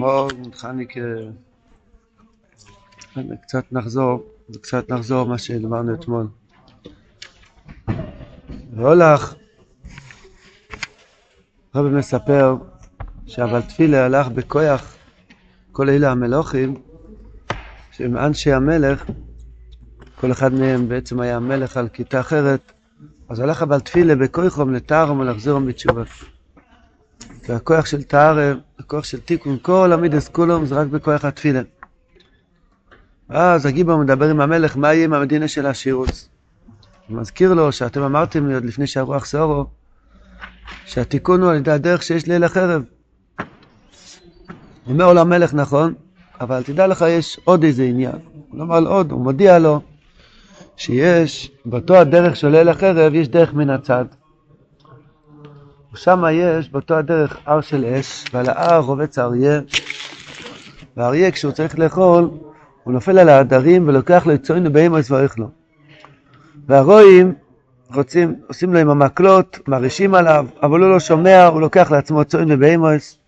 אתמול חניק, קצת נחזור, קצת נחזור מה שדיברנו אתמול. והולך, רבי מספר שאבל תפילה הלך בכוח כל אלה המלוכים, שהם אנשי המלך, כל אחד מהם בעצם היה מלך על כיתה אחרת, אז הלך אבל תפילה בכויכום לתארם ולחזורם בתשובה. והכוח של תארם, הכוח של תיקון, כל המידס כולם זה רק בכוח התפילה. אז הגיבור מדבר עם המלך, מה יהיה עם המדינה של השירוץ? הוא מזכיר לו שאתם אמרתם לי עוד לפני שהרוח סורו, שהתיקון הוא על ידי הדרך שיש ליל החרב. אומר לו המלך, נכון, אבל תדע לך, יש עוד איזה עניין. הוא אמר לו עוד, הוא מודיע לו שיש, באותו הדרך של ליל החרב, יש דרך מן הצד. ושם יש, באותו הדרך, הר של אש, ועל ההר רובץ האריה, והאריה, כשהוא צריך לאכול, הוא נופל על העדרים ולוקח לו את צוינו באמוס וערך לו. והרועים רוצים, עושים לו עם המקלות, מרעישים עליו, אבל הוא לא שומע, הוא לוקח לעצמו צוין ובהמוס,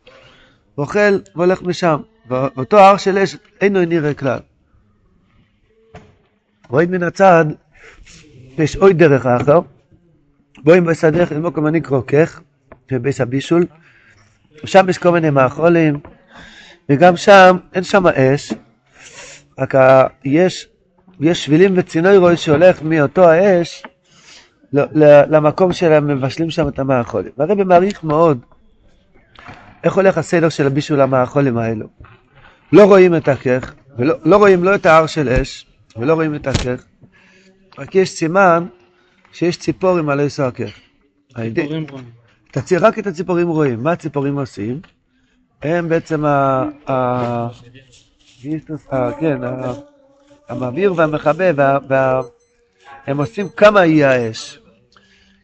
ואוכל והולך משם. ואותו הר של אש אינו נראה כלל. רואים מן הצד, יש עוד דרך אחר, בואים בסדך למקום הנקרא כך, בביס הבישול, ושם יש כל מיני מאכולים, וגם שם, אין שם אש, רק יש, יש שבילים וצינוירוי שהולך מאותו האש למקום שלהם, מבשלים שם את המאכולים. והרבי מעריך מאוד איך הולך הסדר של הבישול המאכולים האלו. לא רואים את הכך, ולא לא רואים לא את ההר של אש, ולא רואים את הכך, רק יש סימן שיש ציפורים על איסו הכך. ציפורים רואים. רק את הציפורים רואים. מה הציפורים עושים? הם בעצם ה... כן, המעביר והמכבה, הם עושים כמה יהיה האש.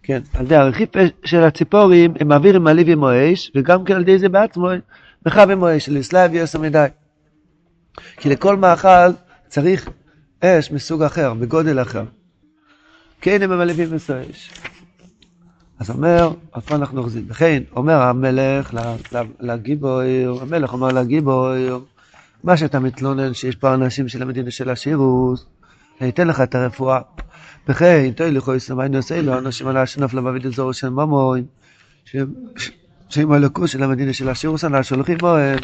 כן, על ידי הרכיב של הציפורים הם מעבירים מעליב עם האש, וגם כן על ידי זה בעצמו מכב עם האש, לסלב יעשה מדי. כי לכל מאכל צריך אש מסוג אחר, בגודל אחר. כן הם ממלאים את האש. אז אומר, אז פה אנחנו אוחזים. וכן, אומר המלך לגיבור, המלך אומר לגיבור, מה שאתה מתלונן שיש פה אנשים של המדינה של השירוס, אני אתן לך את הרפואה. וכן, תוי לכו יסלם, אני עושה לו אנשים על השנוף לבבית אזור של ממון, שהם הלקוס של המדינה של השירוס הנ"ל שולחים בוהם.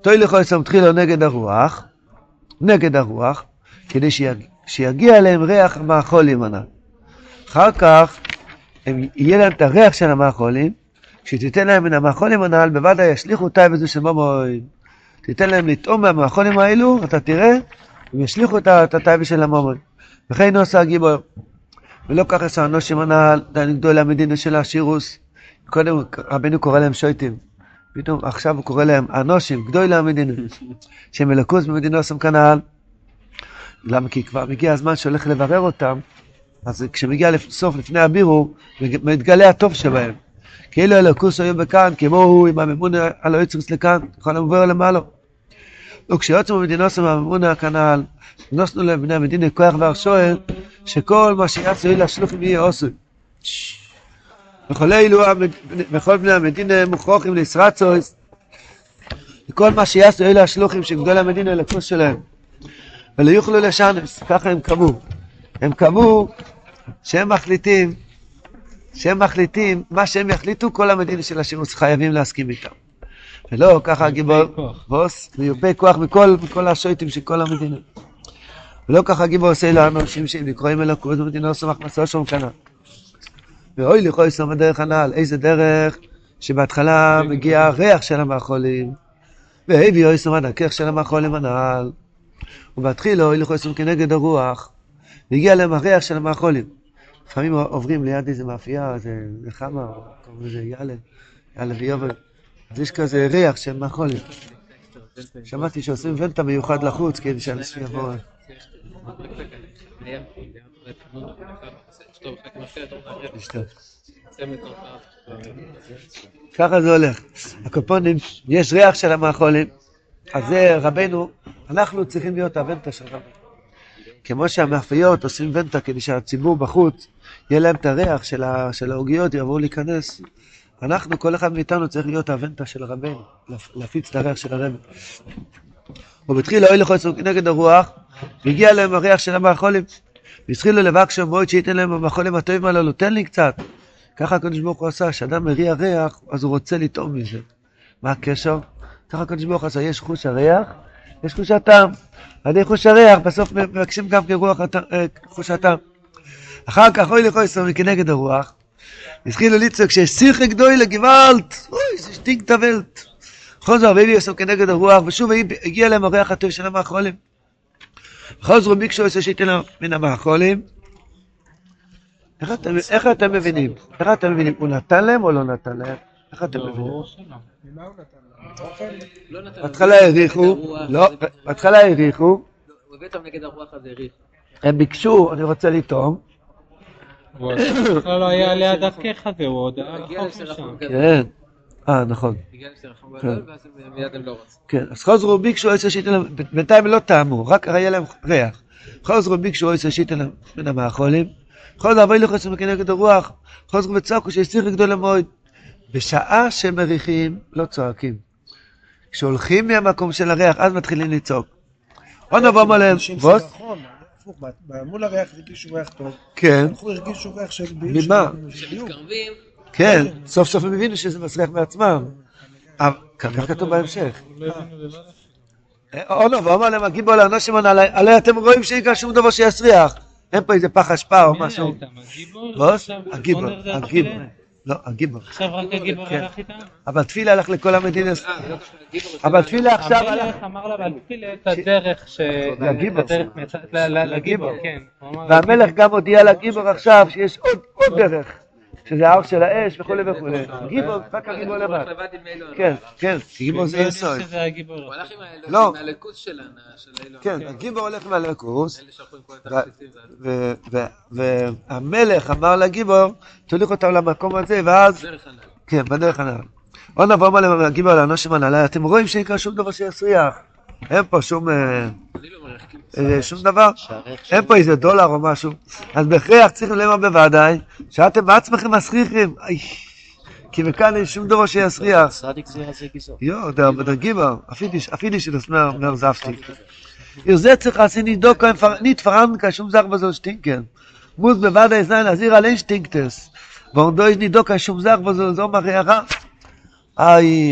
תוי לכו יסלם תחילו נגד הרוח, נגד הרוח, כדי שיגיע אליהם ריח המאכולים הנ"ל. אחר כך, יהיה להם את הריח של המאכולים, כשתיתן להם מן המאכולים הנ"ל, בוודאי ישליכו תאי וזו של ממון. תיתן להם לטעום מהמאכולים האלו, אתה תראה, הם ישליכו את הטייבה של הממון. וכן עושה הגיבור. ולא ככה עשה אנושים הנ"ל, גדול המדינה של השירוס. קודם רבנו קורא להם שויטים. פתאום עכשיו הוא קורא להם אנושים, גדול המדינה. שהם אלוקוס במדינה עושים כנ"ל. למה? כי כבר מגיע הזמן שהולך לברר אותם, אז כשמגיע לסוף, לפני הבירו, מתגלה הטוב שבהם. כאילו אלוקוס היו בכאן, כמו הוא עם הממון על היצרס לכאן, יכול לעבור למעלה. וכשיוצאו ממדינוסם הממונה כנ"ל, נוסנו לבני המדינה כוח והרשואל, שכל מה שיעשו אלה השלוחים יהיה עושוי. וכל בני המדינה מוכרחים לישרצויס, וכל מה שיעשו אלה השלוחים שגדול המדינה לכוס שלהם. ולא יוכלו לשנס, ככה הם קבעו. הם קבעו שהם מחליטים, שהם מחליטים, מה שהם יחליטו, כל המדינה של השירות חייבים להסכים איתם. ולא, ככה הגיבור, בוס, מיופה כוח מכל, מכל השויטים של כל המדינה. ולא ככה הגיבור עושה לאנשים שהם לקרואים אלוקות ומדינה עושה מחמסו שום שנה. ואוי לכו יסום הדרך הנ"ל, איזה דרך שבהתחלה מגיע הריח של המאכולים, והביא אוי סום הדקך של המאכולים הנ"ל, ובהתחילו אוי לכו יסום כנגד הרוח, והגיע להם הריח של המאכולים. לפעמים עוברים ליד איזה מאפייה, איזה נחמה, קוראים לזה יאללה, יאללה ויובל. אז יש כזה ריח של מחולת. שמעתי שעושים ונטה מיוחד לחוץ כדי שאנשים יבואו. ככה זה הולך. הקופונים, יש ריח של המאכולים, אז זה רבנו, אנחנו צריכים להיות הוונטה של רבנו. כמו שהמאפיות עושים ונטה כדי שהציבור בחוץ, יהיה להם את הריח של העוגיות, יבואו להיכנס. אנחנו, כל אחד מאיתנו צריך להיות האבנטה של רבנו, להפיץ את הריח של הרבי. ובתחילה אוי לחוסר כנגד הרוח, והגיע להם הריח של המאכולים. והתחילו לבקשו מאוד שייתן להם המאכולים הטובים הללו, תן לי קצת. ככה הקדוש ברוך הוא עשה, כשאדם מריע ריח, אז הוא רוצה לטעום מזה. מה הקשר? ככה הקדוש ברוך הוא עשה, יש חוש הריח, יש. על ידי חוש הריח, בסוף מבקשים גם כרוח אה, חוש הטעם. אחר כך אוי לחוסר כנגד הרוח, התחילו לצעוק שיש שיחה גדולה גוואלט, אוי, זה שטינקט הוולט. חוזר והביא יעשו כנגד הרוח, ושוב הגיע להם הריח הטוב של המאכולים. חוזרו ביקשו עשו שייתן להם מן המאכולים. איך אתם, איך אתם מבינים? איך אתם מבינים? הוא נתן להם או לא נתן להם? איך אתם מבינים? בהתחלה העריכו, לא, בהתחלה העריכו. הרוח אז העריכו. הם ביקשו, אני רוצה לטעום. לא היה ליד דרכך הזה, הוא עוד רחוק משם. כן. אה, נכון. כן. לא כן, אז חוזרו ביקשו עשר להם, בינתיים לא טעמו, רק היה להם ריח. חוזרו ביקשו עשר להם מן המאכולים. חוזרו אבוי לחוסר כנגד הרוח. חוזרו וצעקו שהצליחו גדול המועד. בשעה שמריחים, לא צועקים. כשהולכים מהמקום של הריח, אז מתחילים לצעוק. עוד נבוא עליהם, ווס? הפוך, מול הריח הרגישו ריח טוב. כן. הלכו הרגישו ריח של ביוב. ממה? כן, סוף סוף הם הבינו שזה מסריח מעצמם. ככה כתוב בהמשך. אונו, ואומר להם הגיבו לאנושים עלי אתם רואים שאין שום דבר שיסריח. אין פה איזה פח אשפה או משהו. הגיבור, הגיבור. לא, הגיבור. עכשיו רק הגיבור כן. הלך איתם? אבל תפילה הלך לכל המדינה. אה, לא אבל תפילה עכשיו הלך. המלך אמר לה בעל תפילה את הדרך ש... לגיבור. לגיבור, כן. והמלך גם הודיע לגיבור עכשיו שיש עוד עוד דרך. שזה האור של האש וכולי וכולי. גיבור, רק הגיבור לבד. כן, כן, גיבור זה יסוד. הוא הלך עם לא. שלנו, של האלוהים. כן, הגיבור הולך עם הלקוס. והמלך אמר לגיבור, תוליך אותם למקום הזה, ואז. כן, בדרך הנעל. עוד נבוא אמר להם הגיבור לאנושים הנעלה, אתם רואים שאין כאן שום דבר שיסריח. אין פה שום... שום דבר, אין פה איזה דולר או משהו, אז בהכרח צריך לומר בוודאי שאתם בעצמכם מסריחים, כי מכאן אין שום דבר שיסריח. צדיק זה הזיגזור. יו, דרגימה, אפילו שנסמר מר זפתי. Ihr seht sich, als sie nicht da können, nicht verhandeln kann, schon sagen, was soll stinken. Muss bewahrheit sein, als ihr allein stinkt es. Warum da ist nicht da kann, schon sagen, was soll so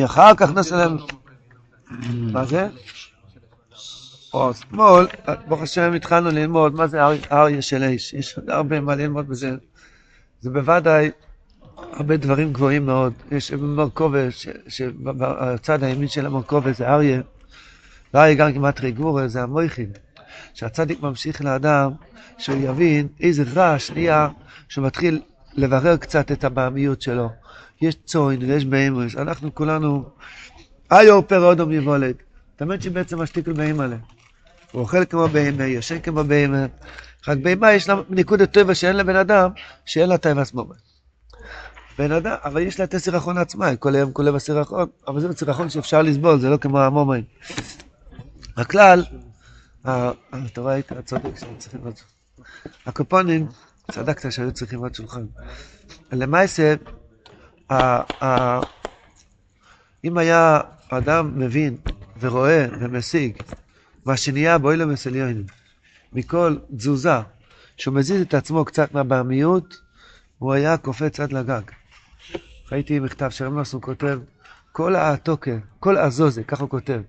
אחר כך נעשה מה זה? או, אתמול, ברוך השם התחלנו ללמוד מה זה אר- אריה של אש. יש עוד הרבה מה ללמוד בזה. זה בוודאי הרבה דברים גבוהים מאוד. יש מרכובה, שבצד הימין של המרכובה זה אריה. ואריה גם כמעט רגורה, זה המויכין. שהצדיק ממשיך לאדם, שהוא יבין איזה רעש נהיה, שהוא מתחיל לברר קצת את הבעמיות שלו. יש צוין ויש בהמוס, אנחנו כולנו, איור פר אודום יבולד. תמיד שבעצם משתיק לבהמה. הוא אוכל כמו בהמה, ישן כמו בהמה. רק בהמה יש לה נקודת טבע שאין לבן אדם, שאין לה טבע עצמו. בן אדם, אבל יש לה את הסירחון עצמה, כל היום כולה בסירחון, אבל זה סירחון שאפשר לסבול, זה לא כמו המומאים. הכלל, ה- אתה רואה, היית צודק שהיו צריכים עוד... הקופונים, צדקת שהיו צריכים עוד שולחן. למעשה, אם היה אדם מבין ורואה ומשיג מה שנהיה באוילם וסליונים, מכל תזוזה, שהוא מזיז את עצמו קצת מהבעמיות, הוא היה קופץ עד לגג. ראיתי מכתב שרמלסון כותב, כל העתוקה, כל הזוזה, ככה הוא כותב,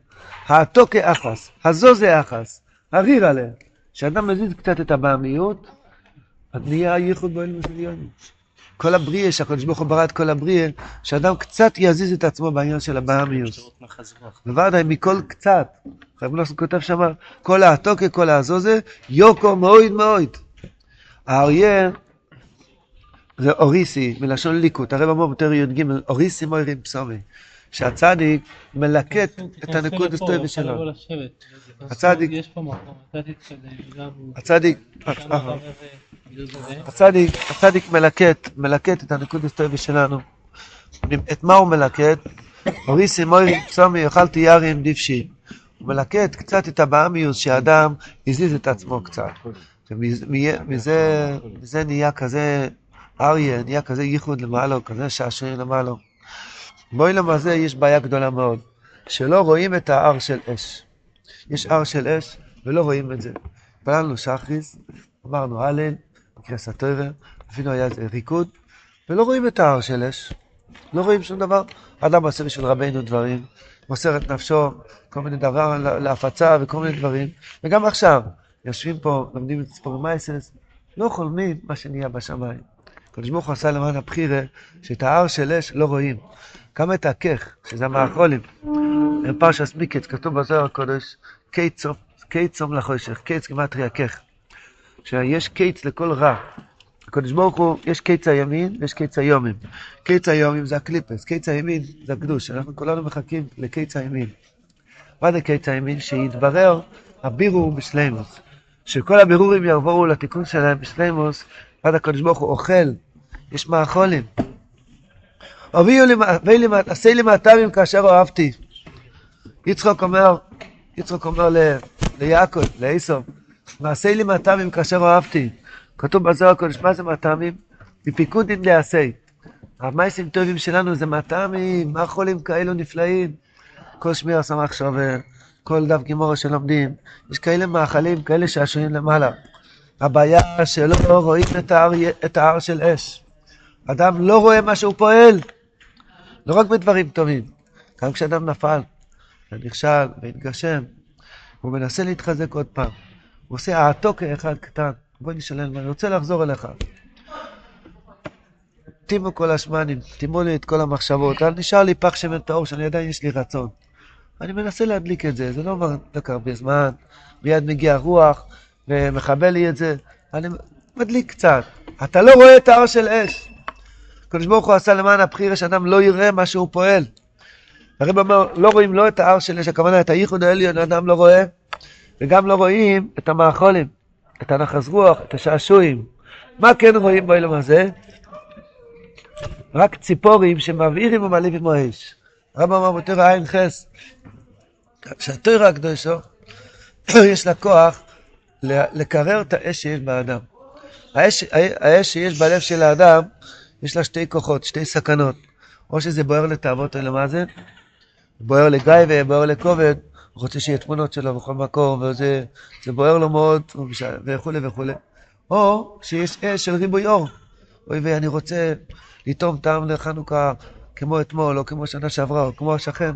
העתוקה אחס, הזוזה אחס, הריר עליה. כשאדם מזיז קצת את הבעמיות, אז נהיה ייחוד באוילם וסליונים. כל הבריאה, שהקדוש ברוך הוא ברא את כל הבריאה, שאדם קצת יזיז את עצמו בעניין של הבעמיות. בוודאי, מכל קצת. רב נוסון כותב שם, כל העתוקה, כל הזוזה, יוקו מאוד מאוד. האריה זה אוריסי, מלשון ליקוט, הרב אמר בתור י"ג, אוריסי מוירים פסומי, שהצדיק מלקט את הנקוד הסטויבי שלו. הצדיק- יש פה מקום, הצדיק של גם... הצדיק, הצדיק, הצדיק מלקט, מלקט את הנקוד הסטויבי שלנו. את מה הוא מלקט? אוריסי מוירים פסומי, אכלתי ירים דיפשי. הוא מלקט קצת את הבאמיוס שהאדם הזיז את עצמו קצת. ומזה מזה, מזה נהיה כזה אריה, נהיה כזה ייחוד למעלו, כזה שעשועים למעלו. בעולם הזה יש בעיה גדולה מאוד, שלא רואים את ההר של אש. יש הר של אש ולא רואים את זה. התפללנו שחריס, אמרנו הלל, בקרס התרא, אפילו היה ריקוד, ולא רואים את ההר של אש. לא רואים שום דבר. אדם עושה בשביל רבנו דברים, מוסר את נפשו, כל מיני דבר להפצה וכל מיני דברים. וגם עכשיו, יושבים פה, לומדים את ספור מייסס, לא חולמים מה שנהיה בשמיים. הקדוש ברוך הוא עשה למען הבחירה, שאת ההר של אש לא רואים. גם את הכך, שזה המאכולים. בפרשת מיקץ כתוב בזוהר הקודש, קיצום, קיצום לחושך, קיץ גימטריה כך. שיש קיץ לכל רע. הקדוש ברוך הוא, יש קיץ הימין ויש קיץ היומים. קיץ היומים זה הקליפס, קיץ הימין זה הקדוש. אנחנו כולנו מחכים לקיץ הימין. מה זה קיץ הימין? שיתברר הבירור בשלימוס. שכל הבירורים יבואו לתיקון שלהם בשלימוס, עד הקדוש ברוך הוא אוכל, יש מאכולים. הביאו לי, עשה לי מהטעמים כאשר אוהבתי. יצחוק אומר, יצחוק אומר ליעקב, לעשו, מעשה לי מהטעמים כאשר אוהבתי. כתוב בזוהר הקודש, מה זה מהטעמים? מפיקודין לעשה. המייסים טובים שלנו זה מהטעמים, מה חולים כאלו נפלאים. כל שמירה סמך שובר, כל דף גימורה שלומדים, יש כאלה מאכלים, כאלה שעשועים למעלה. הבעיה שלא רואים את ההר, את ההר של אש. אדם לא רואה מה שהוא פועל, לא רק בדברים טובים, גם כשאדם נפל, ונכשל, והתגשם, הוא מנסה להתחזק עוד פעם. הוא עושה העתו כאחד קטן, בואי נשלם, אני רוצה לחזור אליך. טימו כל השמנים, טימו לי את כל המחשבות, אבל נשאר לי פח שמן טהור שאני עדיין יש לי רצון. אני מנסה להדליק את זה, זה לא לוקח הרבה זמן, מיד מגיע רוח ומכבה לי את זה, אני מדליק קצת. אתה לא רואה את ההר של אש. הקדוש ברוך הוא עשה למען הבחירה שאדם לא יראה מה שהוא פועל. הרב אומר, לא רואים לא את ההר של אש, הכוונה את הייחוד העליון, האדם לא רואה, וגם לא רואים את המאכולים, את הנחס רוח, את השעשועים. מה כן רואים בעולם הזה? רק ציפורים שמבעירים ומעלים עם האש. הרב אמר בתורה עין חס, שהתורה הקדושו, יש לה כוח לקרר את האש שיש באדם. האש, האש שיש בלב של האדם, יש לה שתי כוחות, שתי סכנות. או שזה בוער לתאוות או למאזן, בוער לגיא ובוער לכובד, הוא רוצה שיהיה תמונות שלו בכל מקום, וזה בוער לו מאוד, וכולי וכולי. או שיש אש של ריבוי אור. אוי ואני רוצה לטעום טעם לחנוכה כמו אתמול, או כמו שנה שעברה, או כמו השכן,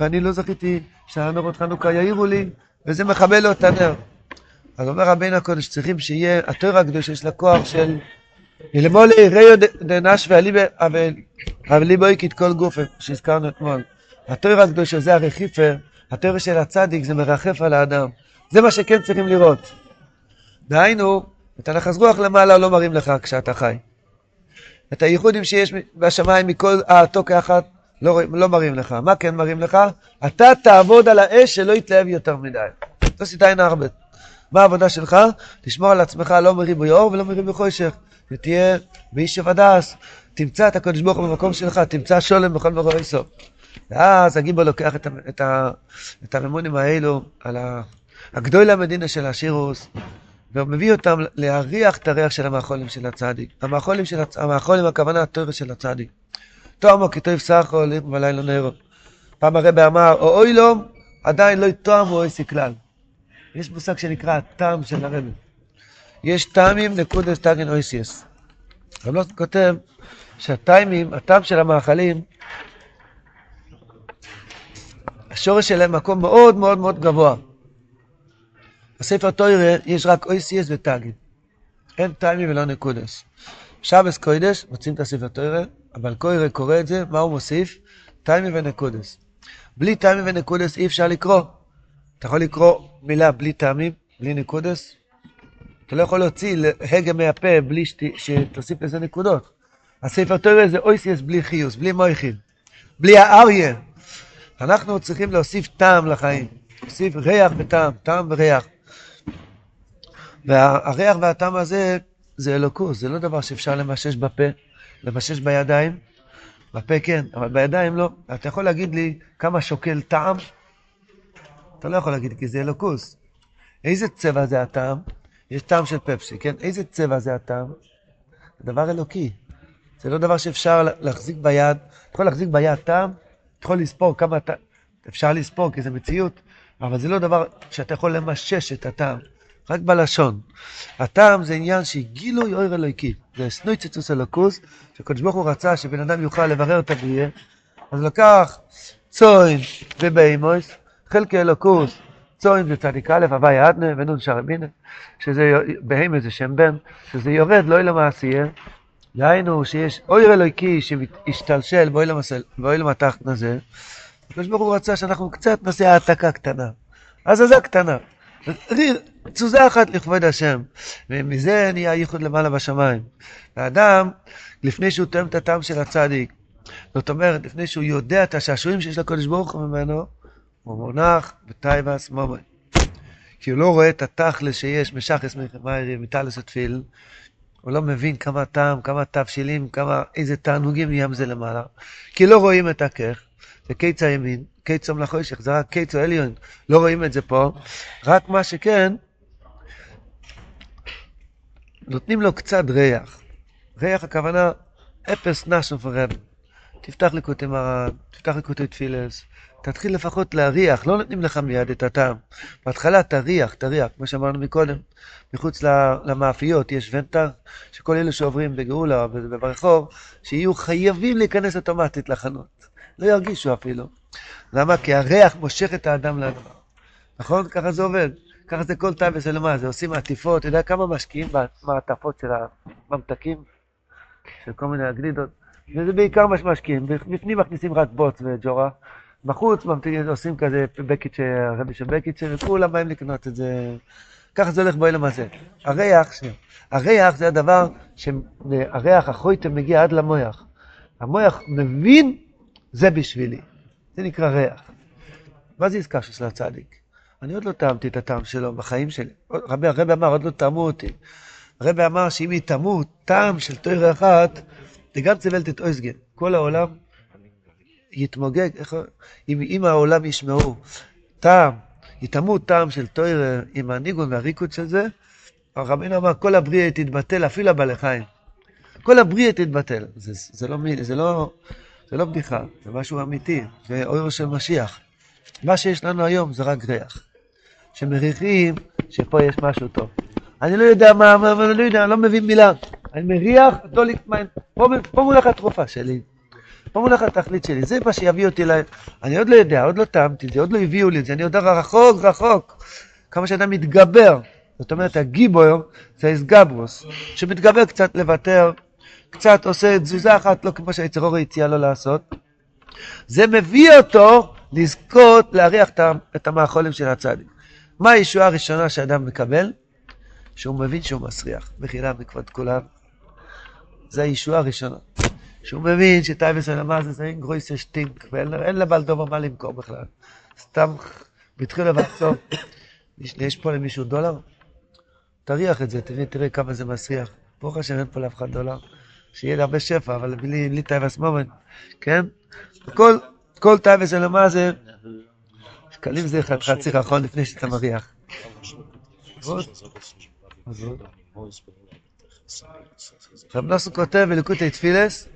ואני לא זכיתי שהנרות חנוכה יאירו לי, וזה מכבה לו את הנר. אז אומר רבינו הקודש, צריכים שיהיה התורה הקדוש, יש לה כוח של אלמולי ריו דנש אבל ליבו את כל גופה, שהזכרנו אתמול. התורה הקדוש זה הרכיפר, התורה של הצדיק זה מרחף על האדם. זה מה שכן צריכים לראות. דהיינו, את הנחס רוח למעלה לא מראים לך כשאתה חי. את הייחודים שיש בשמיים מכל האתו כאחת לא, לא מראים לך. מה כן מראים לך? אתה תעבוד על האש שלא יתלהב יותר מדי. לא סיטאין הרבה. מה העבודה שלך? תשמור על עצמך לא מריבוי אור ולא מריבוי חושך. ותהיה באיש שבדס. תמצא את הקדוש ברוך הוא במקום שלך, תמצא שולם בכל מרואי סוף. ואז הגיבור לוקח את, את, את הממונים האלו על הגדול המדינה של השירוס, והוא מביא אותם להריח את הריח של המאכולים של הצדיק. המאכולים, של הצ... המאכולים הכוונה הטוב של הצדיק. תואמו כתוב סחו לירם ולילה נרו. פעם הרבי אמר, או אוי לו, עדיין לא יתואמו אוי כלל. יש מושג שנקרא הטעם של הרבי. יש טעמים נקודס טאגן אויסיאס. רב כותב שהטעמים, הטעם של המאכלים, השורש שלהם מקום מאוד מאוד מאוד גבוה. בספר טוירה יש רק אויסיאס וטאגן. אין טעמים ולא נקודס. שבס קוידש, מוצאים את הספר טוירה, אבל קוירה קורא את זה, מה הוא מוסיף? טיימי ונקודס. בלי טיימי ונקודס אי אפשר לקרוא. אתה יכול לקרוא מילה בלי טעמים, בלי נקודס. אתה לא יכול להוציא הגה מהפה בלי שת... שתוסיף לזה נקודות. הספר תורה זה אויסיאס בלי חיוס, בלי מויכין, בלי האריה. אנחנו צריכים להוסיף טעם לחיים. להוסיף ריח וטעם, טעם וריח. והריח והטעם הזה זה אלוקוס, זה לא דבר שאפשר למשש בפה, למשש בידיים. בפה כן, אבל בידיים לא. אתה יכול להגיד לי כמה שוקל טעם? אתה לא יכול להגיד, כי זה אלוקוס. איזה צבע זה הטעם? יש טעם של פפסי, כן? איזה צבע זה הטעם? דבר אלוקי. זה לא דבר שאפשר לה- להחזיק ביד. אתה יכול להחזיק ביד טעם, יכול לספור כמה טעם, אפשר לספור כי זה מציאות, אבל זה לא דבר שאתה יכול למשש את הטעם, רק בלשון. הטעם זה עניין שגילוי אויר אלוהיקי, זה סנויציצוס אלוקוס, שקדוש ברוך הוא רצה שבן אדם יוכל לברר את הבריאה, אז לקח צוין ובהימוס, חלקי אלוקוס, צוין זה צדיק א', הווי אדנה ונון שרמינה, שזה בהימוס זה שם בן, שזה יורד לא אלא מעשייה, דהיינו שיש אויר אלוהיקי שהשתלשל באוילם התחתן הזה, הקדוש ברוך הוא רצה שאנחנו קצת נעשה העתקה קטנה, הזזה קטנה, תזוזה אחת לכבוד השם, ומזה נהיה ייחוד למעלה בשמיים. האדם, לפני שהוא תואם את הטעם של הצדיק, זאת אומרת, לפני שהוא יודע את השעשועים שיש לקדוש ברוך הוא ממנו, הוא מונח בטייבס מומי. כי הוא לא רואה את התכלס שיש משחס מיירי, מטלס התפיל, הוא לא מבין כמה טעם, כמה תבשילים, כמה, איזה תענוגים נהיה מזה למעלה. כי לא רואים את הכך, זה קיץ הימין, קיץ יום לחושך, זה רק קיץ העליון, לא רואים את זה פה. רק מה שכן, נותנים לו קצת ריח. ריח הכוונה, אפס נשן פרב. תפתח לקוטי מרן, תפתח לקוטי תפילס, תתחיל לפחות להריח, לא נותנים לך מיד את הטעם. בהתחלה תריח, תריח, כמו שאמרנו מקודם, מחוץ למאפיות יש ונטר, שכל אלה שעוברים בגאולה או ברחוב, שיהיו חייבים להיכנס אוטומטית לחנות. לא ירגישו אפילו. למה? כי הריח מושך את האדם לדבר. נכון? ככה זה עובד. ככה זה כל תא וסלמה, זה עושים מעטיפות, אתה יודע כמה משקיעים במעטפות של הממתקים, של כל מיני הגלידות, וזה בעיקר מה שמשקיעים, בפנים מכניסים רק בוץ וג'ורה, בחוץ ממתיקים, עושים כזה בקיצ'ה, הרבי של בקיצ'ה, וכולם באים לקנות את זה, ככה זה הולך באילם הזה. הריח, שנייה, הריח זה הדבר, הריח החויטם מגיע עד למויח. המויח מבין, זה בשבילי, זה נקרא ריח. מה זה עסקה של הצדיק? אני עוד לא טעמתי את הטעם שלו בחיים שלי. רבי, הרבי אמר, עוד לא טעמו אותי. הרבי אמר שאם יטעמו טעם של תויר אחת, זה גם צוולת את אויסגן. כל העולם יתמוגג, איך, אם, אם העולם ישמעו טעם, יטעמו טעם של תויר עם הניגון והריקוד של זה, הרבינו אמר, כל הבריאה תתבטל, אפילו הבעלי חיים. כל הבריאה תתבטל. זה, זה, לא, זה, לא, זה לא בדיחה, זה משהו אמיתי, זה אויר של משיח. מה שיש לנו היום זה רק ריח. שמריחים שפה יש משהו טוב. אני לא יודע מה, מה, מה, לא יודע, אני לא מבין מילה. אני מריח, לא להתמיין. פה מולך התרופה שלי. פה מולך התכלית שלי. זה מה שיביא אותי ל... אני עוד לא יודע, עוד לא טעמתי את זה, עוד לא הביאו לי את זה. אני יודע רחוק, רחוק. כמה שאתה מתגבר. זאת אומרת, הגיבור זה האסגברוס, שמתגבר קצת לוותר, קצת עושה תזוזה אחת, לא כמו שהיצרור הציע לו לעשות. זה מביא אותו לזכות להריח את המאכולים של הצדיק. מה הישועה הראשונה שאדם מקבל? שהוא מבין שהוא מסריח, מחילה מכבוד כולם. זה הישועה הראשונה. שהוא מבין שטייבס אלמה זה זין גרויסה שטינק, ואין לבעל דומה מה למכור בכלל. סתם בתחילה ועד סוף. יש פה למישהו דולר? תריח את זה, תראה, תראה כמה זה מסריח. ברוך השם אין פה לאף אחד דולר. שיהיה לי הרבה שפע, אבל בלי, בלי טייבס מומן, כן? כל, כל טייבס אלמה זה... שקלים זה חצי רחון לפני שאתה מריח. רב נוסון כותב בליקוטי תפילס,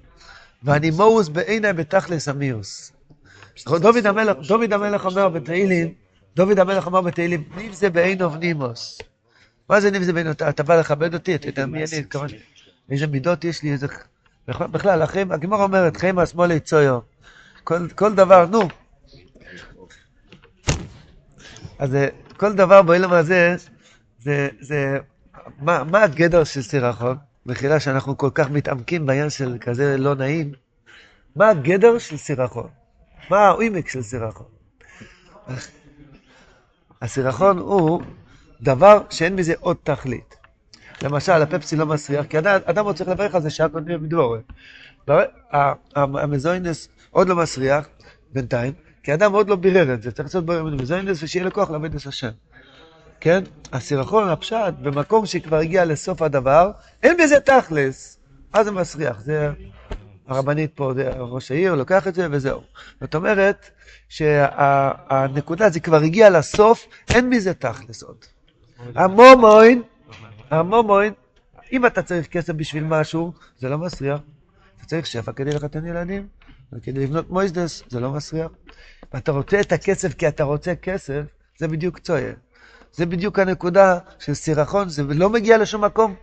ואני מורוס בעיני בתכלס אמיוס. דוד המלך, אומר בתהילים, דוד המלך אומר בתהילים, ניב זה בעינו ונימוס. מה זה ניב זה בעינו? אתה בא לכבד אותי, אתה יודע מי אני, כמה... איזה מידות יש לי, איזה... בכלל, הגמור אומרת, חיימה שמאלי צויו. כל דבר, נו. אז כל דבר בעולם הזה, זה, זה, מה, מה הגדר של סירחון? מחילה שאנחנו כל כך מתעמקים בעניין של כזה לא נעים. מה הגדר של סירחון? מה העומק של סירחון? הסירחון הוא דבר שאין בזה עוד תכלית. למשל, הפפסי לא מסריח, כי אדם, עוד צריך לברך על זה שעה קודמים בדבורת. המזוינס עוד לא מסריח, בינתיים, כי אדם עוד לא בירר את זה, צריך לעשות בו מזוינס ושיהיה לו כוח לעבוד את השם. כן? הסירחון, הפשט, במקום שכבר הגיע לסוף הדבר, אין בזה תכלס, אז זה מסריח. זה הרבנית פה, זה ראש העיר, לוקח את זה וזהו. זאת אומרת שהנקודה, זה כבר הגיע לסוף, אין מזה תכלס עוד. המומוין, המומוין, אם אתה צריך כסף בשביל משהו, זה לא מסריח. אתה צריך שפע כדי לחתן ילדים, וכדי לבנות מויסדס, זה לא מסריח. ואתה רוצה את הכסף כי אתה רוצה כסף, זה בדיוק צויה. זה בדיוק הנקודה של סירחון, זה לא מגיע לשום מקום,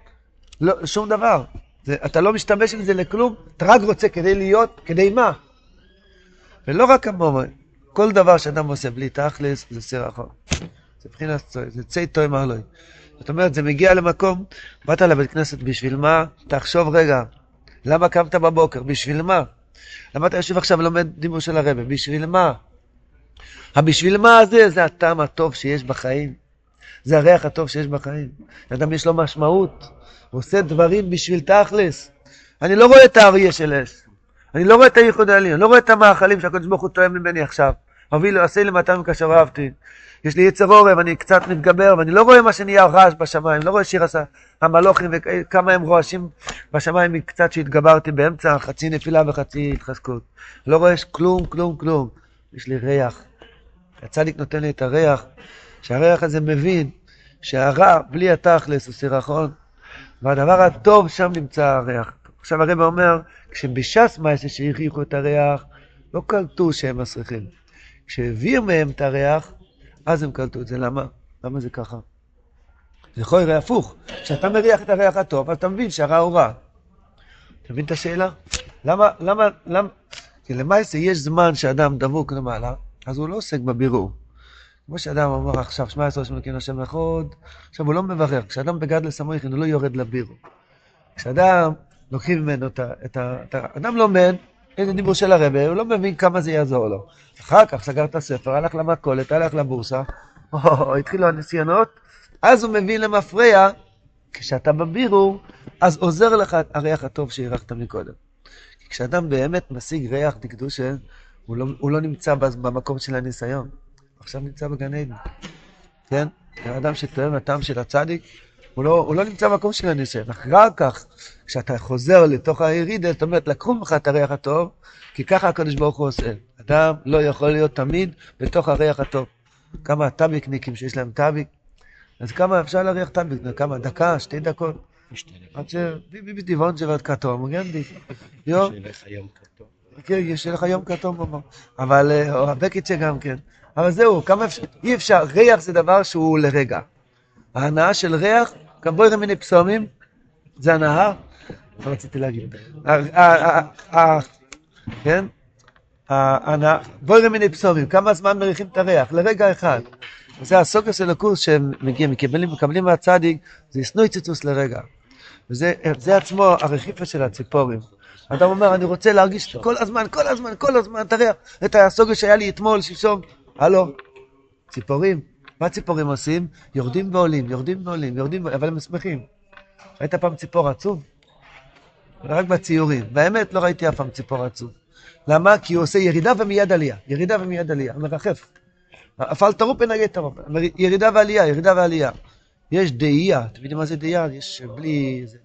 לא, שום דבר. זה, אתה לא משתמש עם זה לכלום, אתה רק רוצה כדי להיות, כדי מה? ולא רק המומו, כל דבר שאדם עושה בלי תכלס, זה סירחון. זה מבחינת צויה, זה צי טוי מרלוי. זאת אומרת, זה מגיע למקום, באת לבית כנסת בשביל מה? תחשוב רגע, למה קמת בבוקר? בשביל מה? למה אתה יושב עכשיו ולומד דימוי של הרבה? בשביל מה? הבשביל מה הזה, זה הטעם הטוב שיש בחיים. זה הריח הטוב שיש בחיים. לאדם יש לו משמעות, הוא עושה דברים בשביל תכלס. אני לא רואה את האריה של אש. אני לא רואה את הייחוד העליון, אני לא רואה את המאכלים שהקדוש ברוך הוא טועם ממני עכשיו. אבי לו, עשה לי מתן כאשר אהבתי. יש לי יצר עורב, אני קצת מתגבר, ואני לא רואה מה שנהיה רעש בשמיים, לא רואה שיר עשה המלוכים וכמה הם רועשים בשמיים מקצת שהתגברתי באמצע חצי נפילה וחצי התחזקות. לא רואה כלום, כלום, כלום. יש לי ריח. הצדיק נותן לי את הריח, שהריח הזה מבין שהרע בלי התכלס הוא סירחון, והדבר הטוב שם נמצא הריח. עכשיו הרב אומר, כשבש"ס מעשה שהכריחו את הריח, לא קלטו שהם מסריחים. כשהעביר מהם את הריח, אז הם קלטו את זה. למה? למה זה ככה? זה יכול להיות הפוך. כשאתה מריח את הריח הטוב, אז אתה מבין שהרע הוא רע. אתה מבין את השאלה? למה, למה, למה? כי למעשה יש זמן שאדם דבוק למעלה, אז הוא לא עוסק בבירור. כמו שאדם אומר עכשיו, שמע עשרה שמונה כאילו השם אחד, עכשיו הוא לא מברר. כשאדם בגד לסמויכין, הוא לא יורד לבירור. כשאדם, לוקחים ממנו את ה... את ה, את ה אדם לומד איזה דיבור של הרבה, הוא לא מבין כמה זה יעזור לו. אחר כך סגר את הספר, הלך למכולת, הלך לבורסה, התחילו הניסיונות, אז הוא מבין למפרע, כשאתה בבירור, אז עוזר לך הריח הטוב שהירחת מקודם. כי כשאדם באמת משיג ריח דקדושה, הוא לא, הוא לא נמצא במקום של הניסיון, עכשיו נמצא בגן עדן, כן? האדם שתואם לטעם של הצדיק, הוא לא, הוא לא נמצא במקום של הניסיון. אחר כך, כשאתה חוזר לתוך הירידה, זאת אומרת, לקחו ממך את הריח הטוב, כי ככה הקדוש ברוך הוא עושה. אדם לא יכול להיות תמיד בתוך הריח הטוב. כמה טאביקניקים שיש להם טאביק, אז כמה אפשר להריח טאביק? כמה? דקה, שתי דקות. עד ש... ביבי דיוון שבעת כתום, גנדי. יום. שילך היום כתוב. כן, יש לך יום כתום. אבל, אה, או הבקיצ'ה גם כן. אבל זהו, כמה אפשר, אי אפשר, ריח זה דבר שהוא לרגע. ההנאה של ריח, גם בואי רמיני פסומים, זה הנאה, מה רציתי להגיד? כן? בואי רמיני פסומים, כמה זמן מריחים את הריח? לרגע אחד. זה הסוקוס אלוקוס שהם מגיעים, מקבלים, מקבלים מהצדיק, זה יסנויציצוס לרגע. וזה זה עצמו הרכיפה של הציפורים. אדם אומר, אני רוצה להרגיש כל הזמן, כל הזמן, כל הזמן, את הריח, את הסוגש שהיה לי אתמול, שלשום. הלו, ציפורים, מה ציפורים עושים? יורדים ועולים, יורדים ועולים, יורדים, אבל הם שמחים. ראית פעם ציפור עצוב? רק בציורים. באמת לא ראיתי אף פעם ציפור עצוב. למה? כי הוא עושה ירידה ומיד עלייה. ירידה ומיד עלייה, מרחף. אפל טרופ ונגד טרופ. ירידה ועלייה, ירידה ועלייה. יש דאייה, אתם יודעים מה זה דאייה? יש בלי... זה.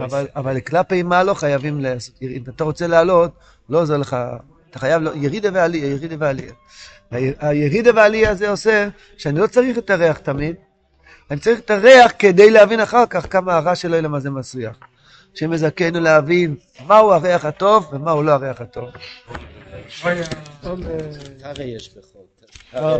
אבל, אבל כלפי מה לא חייבים לעשות? אם אתה רוצה לעלות, לא עוזר לך, אתה חייב, לא, ירידה ועלייה, ירידה ועלייה. הירידה והעלייה הזה עושה שאני לא צריך את הריח תמיד, אני צריך את הריח כדי להבין אחר כך כמה הרע שלו למה זה מסריח. שמזכנו להבין מהו הריח הטוב ומהו לא הריח הטוב. הרי יש. תראה,